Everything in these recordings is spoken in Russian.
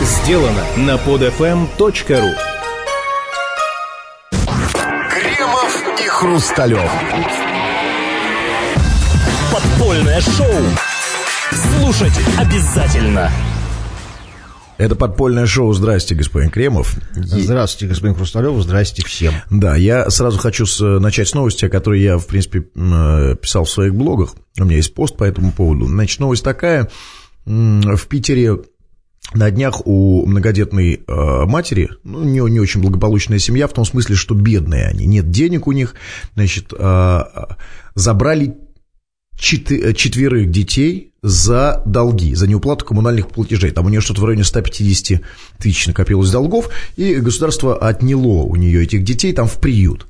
сделано на podfm.ru Кремов и Хрусталев. Подпольное шоу. Слушать обязательно. Это подпольное шоу «Здрасте, господин Кремов». Здравствуйте, господин Хрусталев, здрасте всем. Да, я сразу хочу с- начать с новости, о которой я, в принципе, э, писал в своих блогах. У меня есть пост по этому поводу. Значит, новость такая. В Питере на днях у многодетной э, матери, ну, не, не очень благополучная семья, в том смысле, что бедные они, нет денег у них, значит, э, забрали чет- четверых детей за долги, за неуплату коммунальных платежей. Там у нее что-то в районе 150 тысяч накопилось долгов, и государство отняло у нее этих детей там в приют.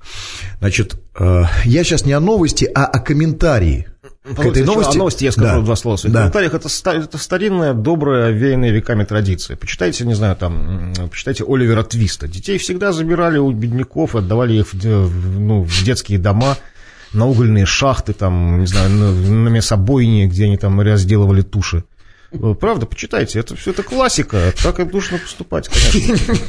Значит, э, я сейчас не о новости, а о комментарии к этой новости. О новости я скажу Да. два слова. В своих Да. комментариях это, ста- это старинная, добрая, веянная веками традиция. Почитайте, не знаю, там, почитайте Оливера Твиста. Детей всегда забирали у бедняков, отдавали их в, ну, в детские дома, на угольные шахты, там, не знаю, на, на мясобойни, где они там разделывали туши. Э, Правда, почитайте, это все это классика, так и нужно поступать, конечно.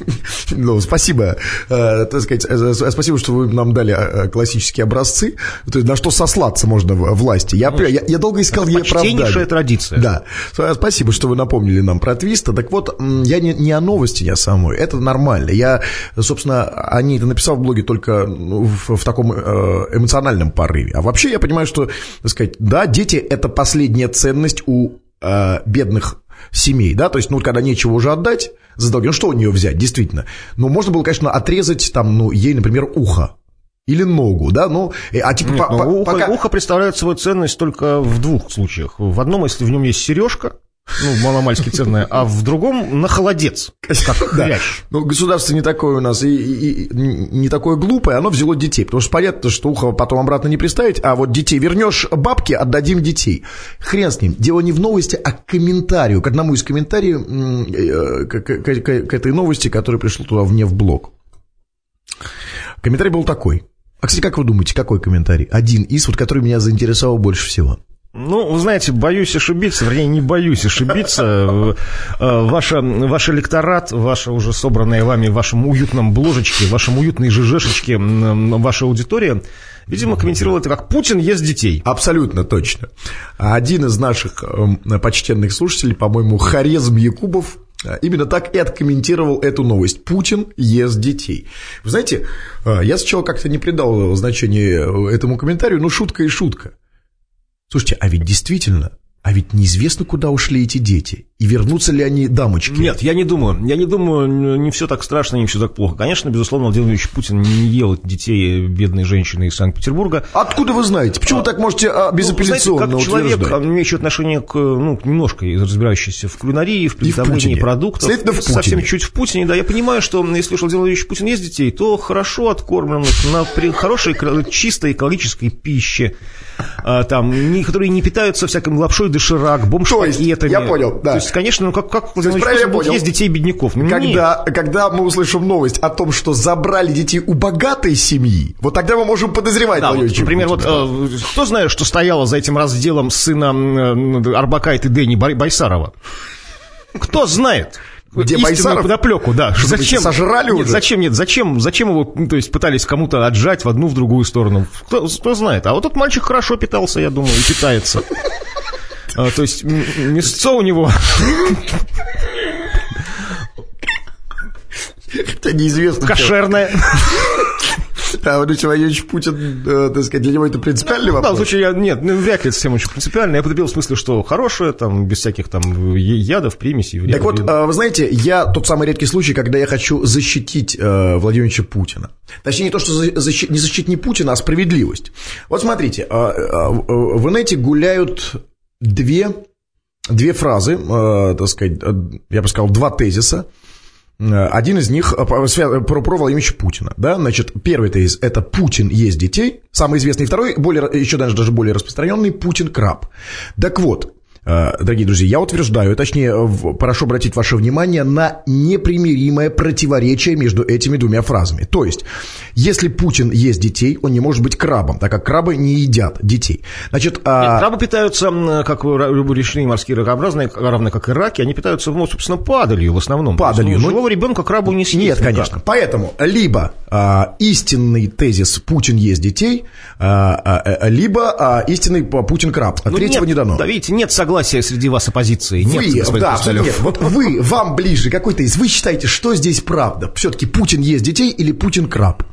Ну, спасибо, э, так сказать, э, спасибо, что вы нам дали классические образцы, то есть на что сослаться можно власти. Я, я, я долго искал ей Почтеннейшая оправдание. традиция. Да, спасибо, что вы напомнили нам про Твиста. Так вот, я не, не о новости я самой, это нормально. Я, собственно, о ней это написал в блоге только ну, в, в таком эмоциональном порыве. А вообще я понимаю, что, так сказать, да, дети – это последняя ценность у э, бедных семей, да, то есть, ну, когда нечего уже отдать за долги, ну, что у нее взять, действительно. Ну, можно было, конечно, отрезать там, ну, ей, например, ухо или ногу, да, ну, а типа Нет, по- ну, по- ухо, пока... ухо представляет свою ценность только в двух случаях. В одном, если в нем есть сережка, ну, маломальски ценная, а в другом на холодец, как Да. хрящ. Ну, государство не такое у нас и, и- и не такое глупое, оно взяло детей. Потому что понятно, что ухо потом обратно не приставить, а вот детей вернешь бабки, отдадим детей. Хрен с ним. Дело не в новости, а к комментарию, к одному из комментариев э, к, к- к- к этой новости, который пришел туда мне в блог. Комментарий был такой. А, кстати, как вы думаете, какой комментарий? Один из, вот который меня заинтересовал больше всего. Ну, вы знаете, боюсь ошибиться, вернее, не боюсь ошибиться. Э, э, Ваша, ваш электорат, ваша уже собранная вами в вашем уютном бложечке, в вашем уютной ЖЖшечке, м, ваша аудитория, видимо, комментировала это как «Путин ест детей». Абсолютно точно. Один из наших эм, почтенных слушателей, по-моему, Харезм Якубов, э, именно так и откомментировал эту новость. Путин ест детей. Вы знаете, э, я сначала как-то не придал значения э, этому комментарию, но шутка и шутка. Слушайте, а ведь действительно, а ведь неизвестно, куда ушли эти дети. И вернутся ли они дамочки? Нет, я не думаю. Я не думаю, не все так страшно, не все так плохо. Конечно, безусловно, Владимир Владимирович Путин не ел детей бедной женщины из Санкт-Петербурга. Откуда вы знаете? Почему вы так можете а, Ну, безапелляционно знаете, как человек, утверждать? имеющий отношение к, ну, немножко разбирающийся в кулинарии, в приготовлении продуктов, Следовательно, в совсем Путине. чуть в Путине, да, я понимаю, что если уж Владимир Владимирович Путин есть детей, то хорошо откормленных, на при хорошей, чистой экологической пище, а, там, которые не питаются всяким лапшой доширак, То есть, бомж-пакетами. я понял, да. То есть, конечно, ну как, как Владимир есть, правильно я понял? есть детей бедняков? Ну, нет. Когда, когда мы услышим новость о том, что забрали детей у богатой семьи, вот тогда мы можем подозревать. Да, вот, например, вот э, кто знает, что стояло за этим разделом сына э, Арбакайт и Дэни Бай- Байсарова? Кто знает? Где Байсаров? подоплеку, да. Что, зачем? сожрали нет, уже? Зачем, нет, зачем, зачем его, то есть, пытались кому-то отжать в одну, в другую сторону? Кто, кто знает. А вот тот мальчик хорошо питался, я думаю, и питается. А, То есть, мясцо у него... Хотя неизвестно. Кошерное. А Владимир Владимирович Путин, э, так сказать, для него это принципиальный Да, в вопрос. случае, я, нет, ну, вряд ли это совсем очень принципиально. Я потребил в смысле, что хорошее, там, без всяких там ядов, примесей. Так вредных. вот, э, вы знаете, я тот самый редкий случай, когда я хочу защитить э, Владимировича Путина. Точнее, не то, что за- защи- не защитить не Путина, а справедливость. Вот смотрите, э, э, в инете гуляют две, две фразы, э, так сказать, э, я бы сказал, два тезиса. Э, Один из них э, про, про, Владимировича Путина. Да? Значит, первый тезис – это «Путин есть детей». Самый известный. Второй, более, еще даже, даже более распространенный – «Путин краб». Так вот, дорогие друзья, я утверждаю, точнее, прошу обратить ваше внимание на непримиримое противоречие между этими двумя фразами. То есть, если Путин ест детей, он не может быть крабом, так как крабы не едят детей. Значит, а Нет, крабы питаются, как речные морские ракообразные, равно как и раки, они питаются, ну, собственно, падалью в основном. Падалью. Есть, ну, живого ребенка крабу не съесть. Нет, конечно. Никак. Поэтому либо а, истинный тезис «Путин ест детей», а, а, а, либо а, истинный Путин краб. А ну, третьего нет, не дано. Да, видите, нет согласия согласия среди вас оппозиции. Вы, нет, да, нет, вот вы, вам ближе какой-то из. Вы считаете, что здесь правда? Все-таки Путин есть детей или Путин краб?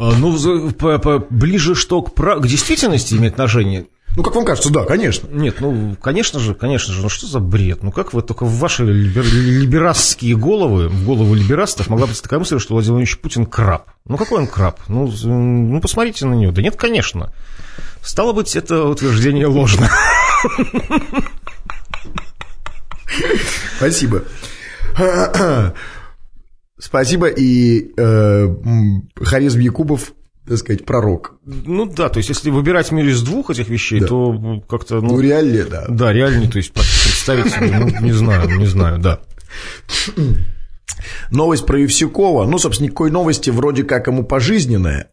А, ну, по, по, ближе что к, к действительности имеет отношение. Ну, как вам кажется, да, конечно. Нет, ну, конечно же, конечно же, ну что за бред? Ну, как вы только в ваши либер, либерастские головы, в голову либерастов могла быть такая мысль, что Владимир Владимирович Путин краб. Ну, какой он краб? Ну, ну, посмотрите на него. Да нет, конечно. Стало быть, это утверждение ложно. Спасибо. Спасибо, и э, Харизм Якубов, так сказать, пророк. Ну да, то есть если выбирать между из двух этих вещей, да. то как-то... Ну, ну реально, да. Да, реально, то есть представить себе, ну, не знаю, не знаю, да. Новость про Евсюкова, ну, собственно, никакой новости вроде как ему пожизненная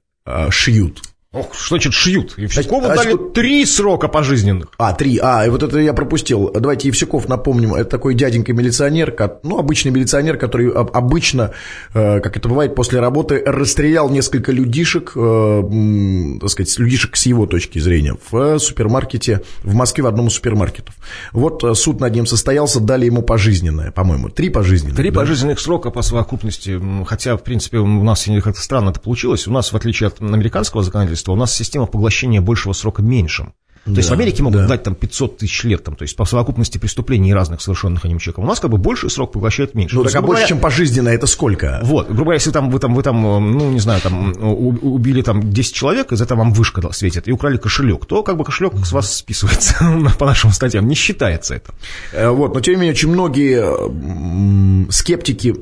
шьют. Ох, что значит шьют? Евсюкову дали значит, три срока пожизненных. А, три. А, и вот это я пропустил. Давайте Евсюков напомним. Это такой дяденька-милиционер, ну, обычный милиционер, который обычно, э, как это бывает, после работы расстрелял несколько людишек, э, так сказать, людишек с его точки зрения, в супермаркете, в Москве в одном из супермаркетов. Вот э, суд над ним состоялся, дали ему пожизненное, по-моему. Три пожизненных. Три да? пожизненных срока по совокупности. Хотя, в принципе, у нас как-то странно это получилось. У нас, в отличие от американского законодательства, у нас система поглощения большего срока меньшим. То да, есть в Америке могут да. дать там 500 тысяч лет, там, то есть по совокупности преступлений разных совершенных одним человеком. У нас как бы больший срок поглощает меньше. Ну, так а больше, говоря, чем пожизненно, это сколько? Вот, грубо говоря, если там, вы, там, вы там, ну, не знаю, там, убили там 10 человек, из этого вам вышка светит, и украли кошелек, то как бы кошелек с вас списывается по нашим статьям, не считается это. Э, вот, но тем не менее, очень многие скептики,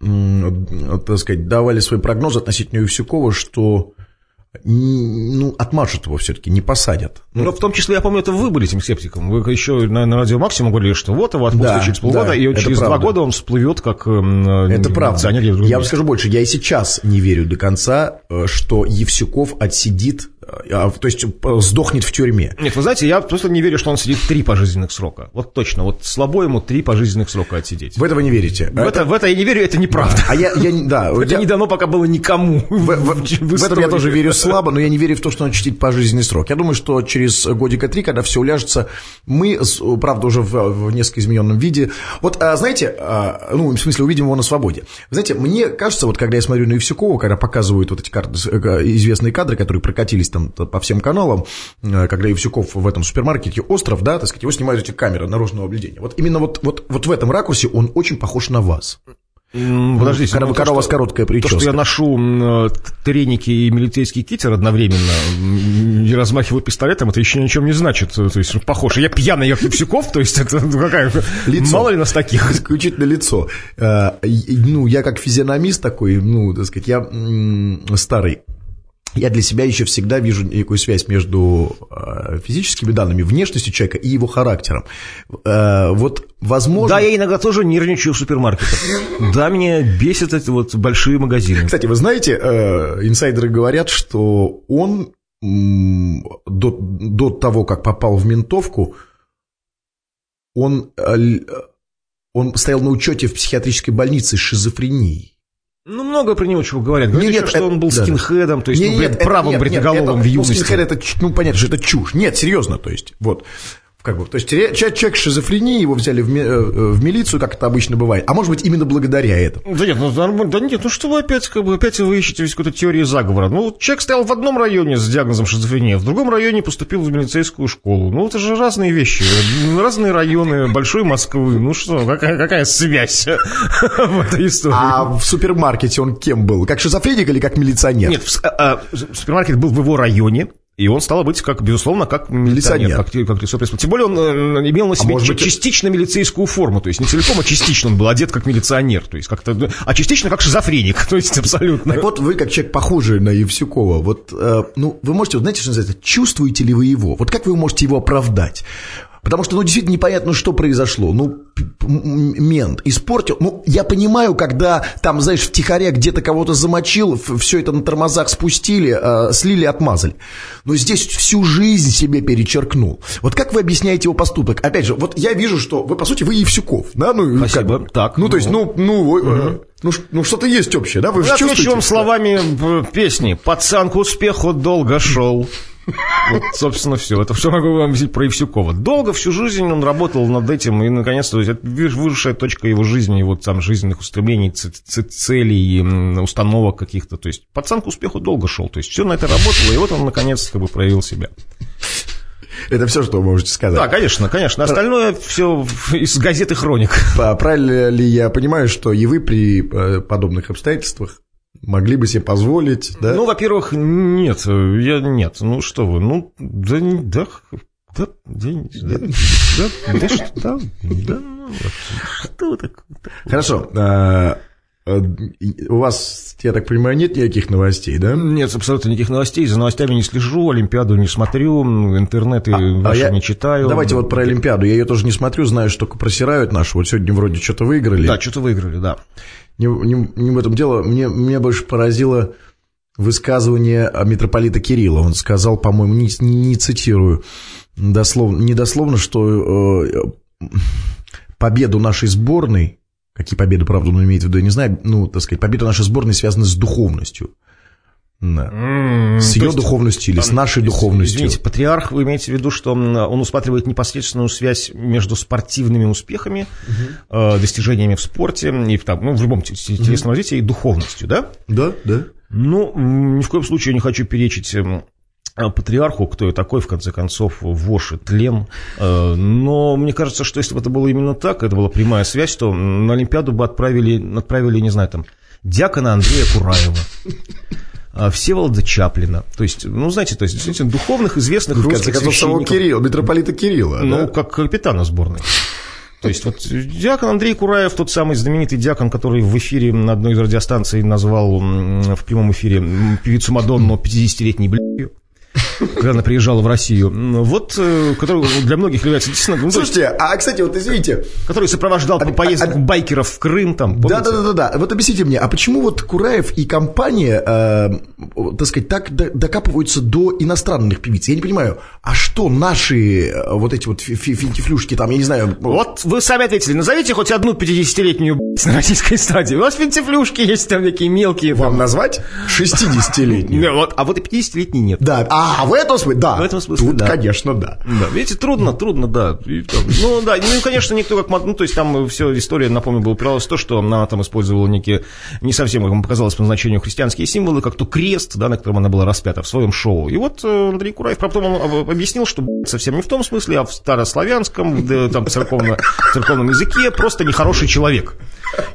так сказать, давали свои прогнозы относительно Евсюкова, что ну, отмажут его все-таки, не посадят. Ну, Но в том числе, я помню, это вы были этим скептиком. Вы еще на, на радио Максимум говорили, что вот его отпустят да, через полгода, да, и через правда. два года он всплывет как э, Это правда. Я вам скажу больше, я и сейчас не верю до конца, э, что Евсюков отсидит то есть э, сдохнет в тюрьме. Нет, вы знаете, я просто не верю, что он сидит три пожизненных срока. Вот точно, вот слабо ему три пожизненных срока отсидеть. В это вы не верите? В это, в это я не верю, это неправда. А я, я да, это я, не дано пока было никому. В, в, в, в этом я тоже верю слабо, но я не верю в то, что он чтит пожизненный срок. Я думаю, что через годика три, когда все уляжется, мы, правда, уже в, в несколько измененном виде. Вот, а, знаете, а, ну, в смысле, увидим его на свободе. Вы знаете, мне кажется, вот когда я смотрю на Евсюкова, когда показывают вот эти карты, э, известные кадры, которые прокатились там по всем каналам, э, когда Евсюков в этом супермаркете «Остров», да, так сказать, его снимают эти камеры наружного наблюдения. Вот именно вот, вот, вот в этом ракурсе он очень похож на вас. Подождите, когда, ну, когда то, у вас короткая прическа. То, что я ношу э, треники и милицейский китер одновременно и размахиваю пистолетом, это еще ничем не значит. То есть похож. Я пьяный, я Евсюков, то есть это ну, какая... Лицо. Мало ли нас таких. Исключительно лицо. Э, ну, я как физиономист такой, ну, так сказать, я старый я для себя еще всегда вижу некую связь между э, физическими данными, внешностью человека и его характером. Э, вот, возможно... Да, я иногда тоже нервничаю в супермаркетах. Да, меня бесят эти вот большие магазины. Кстати, вы знаете, э, инсайдеры говорят, что он до, до того, как попал в ментовку, он, он стоял на учете в психиатрической больнице с шизофренией. Ну, много про него чего говорят. Говорят, нет, что это, он был да, скинхедом, то есть, нет, ну, блин, правым бритоголовым в юности. Ну, скинхед, это, ну, понятно, что это чушь. Нет, серьезно, то есть, вот. Как бы, то есть человек, шизофренией, его взяли в, ми, э, в милицию, как это обычно бывает. А может быть, именно благодаря этому. Да нет, ну, нормально, да нет, ну что вы опять, как бы, опять вы ищете весь какую-то теорию заговора. Ну, человек стоял в одном районе с диагнозом шизофрения, в другом районе поступил в милицейскую школу. Ну, это же разные вещи, разные районы большой Москвы. Ну что, какая, какая связь в этой истории? А в супермаркете он кем был? Как шизофреник или как милиционер? Нет, в, а, супермаркет был в его районе, и он стал быть, как, безусловно, как милиционер, как, как лицо Тем более он э, имел на а себе а быть... частично милицейскую форму, то есть не целиком, а частично он был одет как милиционер, то есть как-то, а частично как шизофреник, то есть абсолютно. Так вот вы, как человек похожий на Евсюкова, вот, э, ну, вы можете, знаете, что называется, чувствуете ли вы его? Вот как вы можете его оправдать? Потому что, ну, действительно непонятно, что произошло. Ну, мент испортил. Ну, я понимаю, когда там, знаешь, втихаря где-то кого-то замочил, все это на тормозах спустили, э, слили, отмазали. Но здесь всю жизнь себе перечеркнул. Вот как вы объясняете его поступок? Опять же, вот я вижу, что вы, по сути, вы Евсюков, да? Ну, Спасибо. Как, так. Ну, то есть, ну, ну, угу. ну, ну что-то есть общее, да? Вы же чувствуете? вам словами песни. «Пацан к успеху долго шел». Вот, собственно, все. Это все могу вам взять про Евсюкова. Долго, всю жизнь он работал над этим, и, наконец-то, это высшая точка его жизни, его там жизненных устремлений, целей, установок каких-то. То есть, пацан к успеху долго шел. То есть, все на это работало, и вот он, наконец, как бы проявил себя. Это все, что вы можете сказать. Да, конечно, конечно. Остальное все из газеты «Хроник». Правильно ли я понимаю, что и вы при э, подобных обстоятельствах могли бы себе позволить, да? Ну, во-первых, нет, я нет. Ну что вы, ну да, да, да, да, да, да, да, что, да, да, ну, что так? Хорошо. А, а, у вас, я так понимаю, нет никаких новостей, да? Нет, абсолютно никаких новостей. За новостями не слежу, Олимпиаду не смотрю, интернеты а, ваши а я... не читаю. Давайте вот про Олимпиаду. Я ее тоже не смотрю, знаю, что только просирают нашу. Вот сегодня вроде что-то выиграли. Да, что-то выиграли, да не, не, не в этом дело. Мне, мне больше поразило высказывание митрополита Кирилла. Он сказал, по-моему, не, не цитирую, дословно, не дословно, что э, победу нашей сборной, какие победы, правда, он имеет в виду, я не знаю, ну, так сказать, победа нашей сборной связана с духовностью. Да. Mm, с ее есть, духовностью или с нашей духовностью. Извините, патриарх, вы имеете в виду, что он усматривает непосредственную связь между спортивными успехами, uh-huh. э, достижениями в спорте, и в, там, ну, в любом телесном uh-huh. развитии, и духовностью, да? Да, да. Ну, ни в коем случае не хочу перечить эм, патриарху, кто я такой, в конце концов, воши, тлен. Э, но мне кажется, что если бы это было именно так, это была прямая связь, то на Олимпиаду бы отправили, отправили не знаю, там, дьякона Андрея Кураева. А, Всеволода Чаплина. То есть, ну, знаете, то есть, действительно, духовных, известных ну, русских концов, священников. Кирилла, митрополита Кирилла. Ну, да? как капитана сборной. То есть вот диакон Андрей Кураев, тот самый знаменитый диакон, который в эфире на одной из радиостанций назвал в прямом эфире певицу Мадонну 50-летней блядью когда она приезжала в Россию. Вот, э, который для многих является действительно... Ну, Слушайте, а, кстати, вот извините... Который сопровождал а, поездку а, байкеров в Крым там, Да-да-да, вот объясните мне, а почему вот Кураев и компания, э, так сказать, так докапываются до иностранных певиц? Я не понимаю, а что наши э, вот эти вот финтифлюшки там, я не знаю... Вот вы сами ответили, назовите хоть одну 50-летнюю на российской эстраде. У вас финтифлюшки есть там такие мелкие. Вам назвать 60-летнюю? Вот, а вот и 50-летней нет. Да, а, в этом смысле, да. В этом смысле, Тут, да. конечно, да. Да, видите, трудно, трудно, да. И, там, ну, да, ну, конечно, никто как... Ну, то есть там все история, напомню, была упиралась в то, что она там использовала некие, не совсем, как показалось по назначению, христианские символы, как то крест, да, на котором она была распята в своем шоу. И вот э, Андрей Кураев, потом он объяснил, что совсем не в том смысле, а в старославянском, да, там, церковно, церковном языке просто нехороший человек.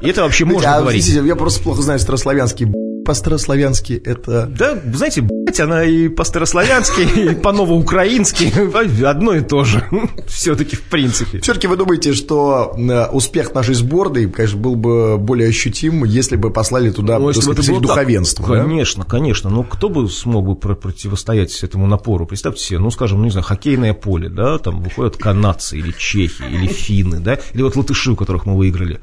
И это вообще можно а, говорить. Я просто плохо знаю старославянский по-старославянски это... Да, знаете, блядь, она и по-старославянски, и по-новоукраински одно и то же. Все-таки в принципе. Все-таки вы думаете, что э, успех нашей сборной, конечно, был бы более ощутим, если бы послали туда, ну, если сказать, духовенство? Так, да? Конечно, конечно. Но кто бы смог бы противостоять этому напору? Представьте себе, ну, скажем, ну, не знаю, хоккейное поле, да, там выходят канадцы или чехи, или финны, да, или вот латыши, у которых мы выиграли.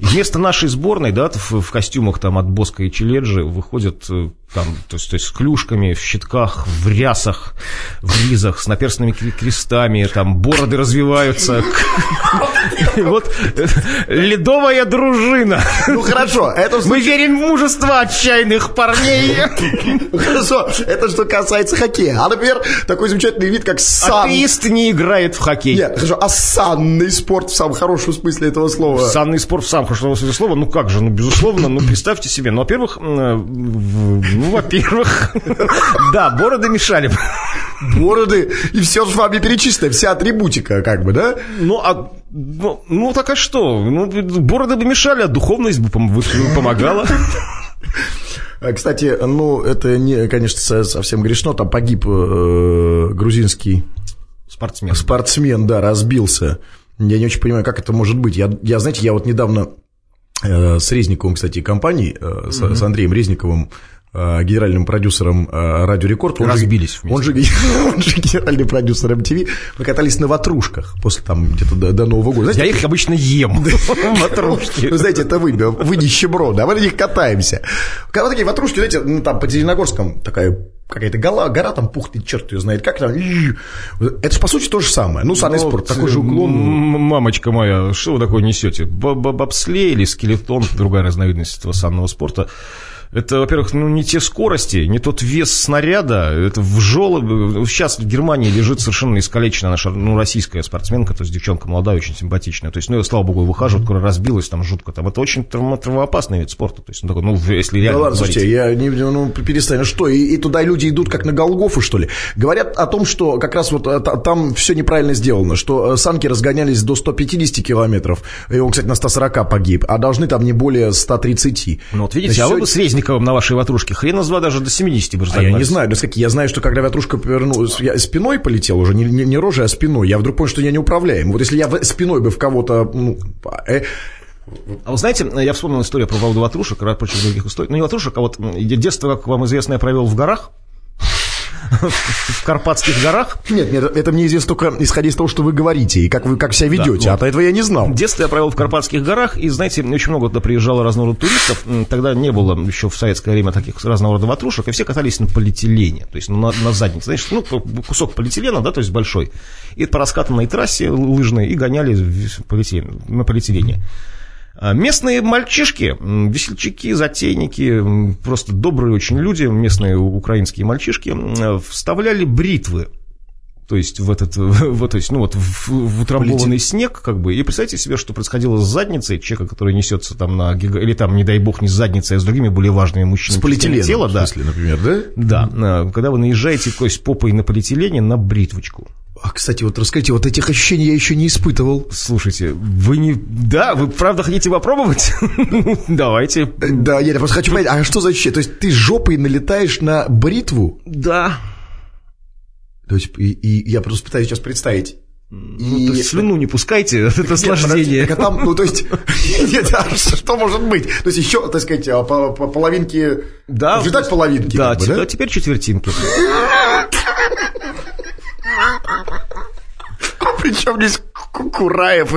Вместо нашей сборной, да, в, в костюмах там от Боска и Челеджи выходят э, там, то есть, то есть с клюшками, в щитках, в рясах, в ризах, с наперстными крестами, там бороды развиваются. Вот ледовая дружина. Ну хорошо, это Мы верим в мужество отчаянных парней. Хорошо, это что касается хоккея. А, например, такой замечательный вид, как сан. Атеист не играет в хоккей. Нет, хорошо, а санный спорт в самом хорошем смысле этого слова. Санный спорт в самом хорошем смысле слова, ну как же, ну безусловно, ну представьте себе, ну во-первых, ну, во-первых, да, бороды мешали. Бороды и все с вами перечислено, вся атрибутика, как бы, да? Ну, а ну, ну так а что? Ну, бороды бы мешали, а духовность бы помогала. Кстати, ну, это, не, конечно, совсем грешно. Там погиб э, грузинский спортсмен. Спортсмен, да, разбился. Я не очень понимаю, как это может быть. Я, я знаете, я вот недавно э, с Резниковым, кстати, компанией, э, с, mm-hmm. с Андреем Резниковым генеральным продюсером э, Радио Рекорд. Он Разбились же, он же, он же генеральный продюсер MTV. Мы катались на ватрушках после там где-то до, до Нового года. Знаете, Я их обычно ем. Ватрушки. Вы знаете, это вы, вы нищеброды, а мы на них катаемся. Когда такие ватрушки, знаете, ну, там по Зеленогорском такая какая-то гора, гора там пухнет, черт ее знает, как там. Это же, по сути, то же самое. Ну, санный спорт, такой же уклон. Мамочка моя, что вы такое несете? Бобслей или скелетон, другая разновидность этого санного спорта. Это, во-первых, ну, не те скорости, не тот вес снаряда. Это в желобе. Сейчас в Германии лежит совершенно искалеченная наша ну, российская спортсменка, то есть девчонка молодая, очень симпатичная. То есть, ну, ее, слава богу, выхаживают, которая разбилась там жутко. Там. Это очень травмоопасный вид спорта. То есть, ну, такой, ну если реально Да ладно, говорить. слушайте, я не, ну, перестань. Ну что, и, и туда люди идут как на Голгофу, что ли? Говорят о том, что как раз вот э, там все неправильно сделано, что э, санки разгонялись до 150 километров, и он, кстати, на 140 погиб, а должны там не более 130. Ну, вот видите, Значит, а вы бы средний Резниковым на вашей ватрушке хрен из два даже до 70 бы А я не знаю, какие. Я знаю, что когда ватрушка повернулась, я спиной полетел уже, не, не, не рожей, а спиной. Я вдруг понял, что я не управляем. Вот если я спиной бы в кого-то... Ну, э, а вы знаете, я вспомнил историю про поводу ватрушек, рад прочих других историй. Ну, не ватрушек, а вот детство, как вам известно, я провел в горах в Карпатских горах. Нет, нет, это мне известно только исходя из того, что вы говорите и как вы как себя ведете, да, вот. а этого я не знал. Детство я провел в Карпатских горах, и, знаете, очень много туда приезжало разного рода туристов. Тогда не было еще в советское время таких разного рода ватрушек, и все катались на полиэтилене, то есть на, на заднице. Знаешь, ну, кусок полиэтилена, да, то есть большой, и по раскатанной трассе лыжной, и гоняли полиэтилен, на полиэтилене. А местные мальчишки, весельчаки, затейники, просто добрые очень люди, местные украинские мальчишки, вставляли бритвы то есть в этот, в, то есть, ну вот в, в утрамбованный Полетит. снег, как бы, и представьте себе, что происходило с задницей человека, который несется там на гига, или там, не дай бог, не с задницей, а с другими более важными мужчинами. С полиэтиленом, тела, в смысле, да. например, да? Да, mm-hmm. когда вы наезжаете, то есть попой на полиэтилене на бритвочку. А, кстати, вот расскажите, вот этих ощущений я еще не испытывал. Слушайте, вы не... Да, вы правда хотите попробовать? Давайте. Да, я просто хочу понять, а что за ощущение? То есть ты жопой налетаешь на бритву? Да. То есть, и, и я просто пытаюсь сейчас представить. Ну, и... есть слюну не пускайте, это наслаждение. Нет, там, ну, то есть, нет, а что может быть? То есть, еще, так сказать, а, по, по половинке, да, ждать половинки. Да, как бы, да? теперь четвертинки. Причем здесь Кураев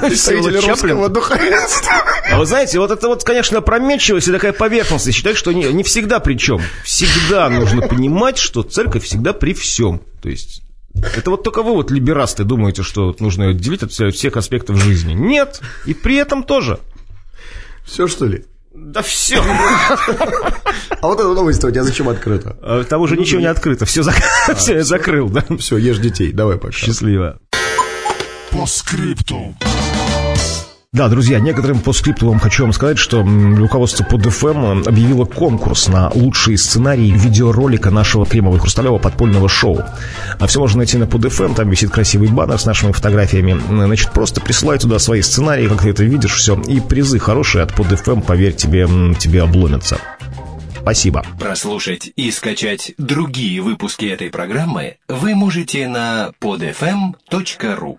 представители русского духовенства. А вы знаете, вот это вот, конечно, опрометчивость и такая поверхность. Считаю, что не, не всегда при чем. Всегда нужно понимать, что церковь всегда при всем. То есть это вот только вы, вот либерасты, думаете, что нужно отделить от всех аспектов жизни. Нет, и при этом тоже. Все, что ли? Да все. А вот эта новость у тебя зачем открыта? А, там уже ничего не открыто, все, а, все я закрыл, да? Все, ешь детей, давай пока. Счастливо. По скрипту. Да, друзья, некоторым по скрипту вам хочу вам сказать, что руководство под FM объявило конкурс на лучший сценарий видеоролика нашего Кремова и Хрусталева подпольного шоу. А все можно найти на под FM, там висит красивый баннер с нашими фотографиями. Значит, просто присылай туда свои сценарии, как ты это видишь, все. И призы хорошие от под FM, поверь, тебе, тебе обломятся. Спасибо. Прослушать и скачать другие выпуски этой программы вы можете на podfm.ru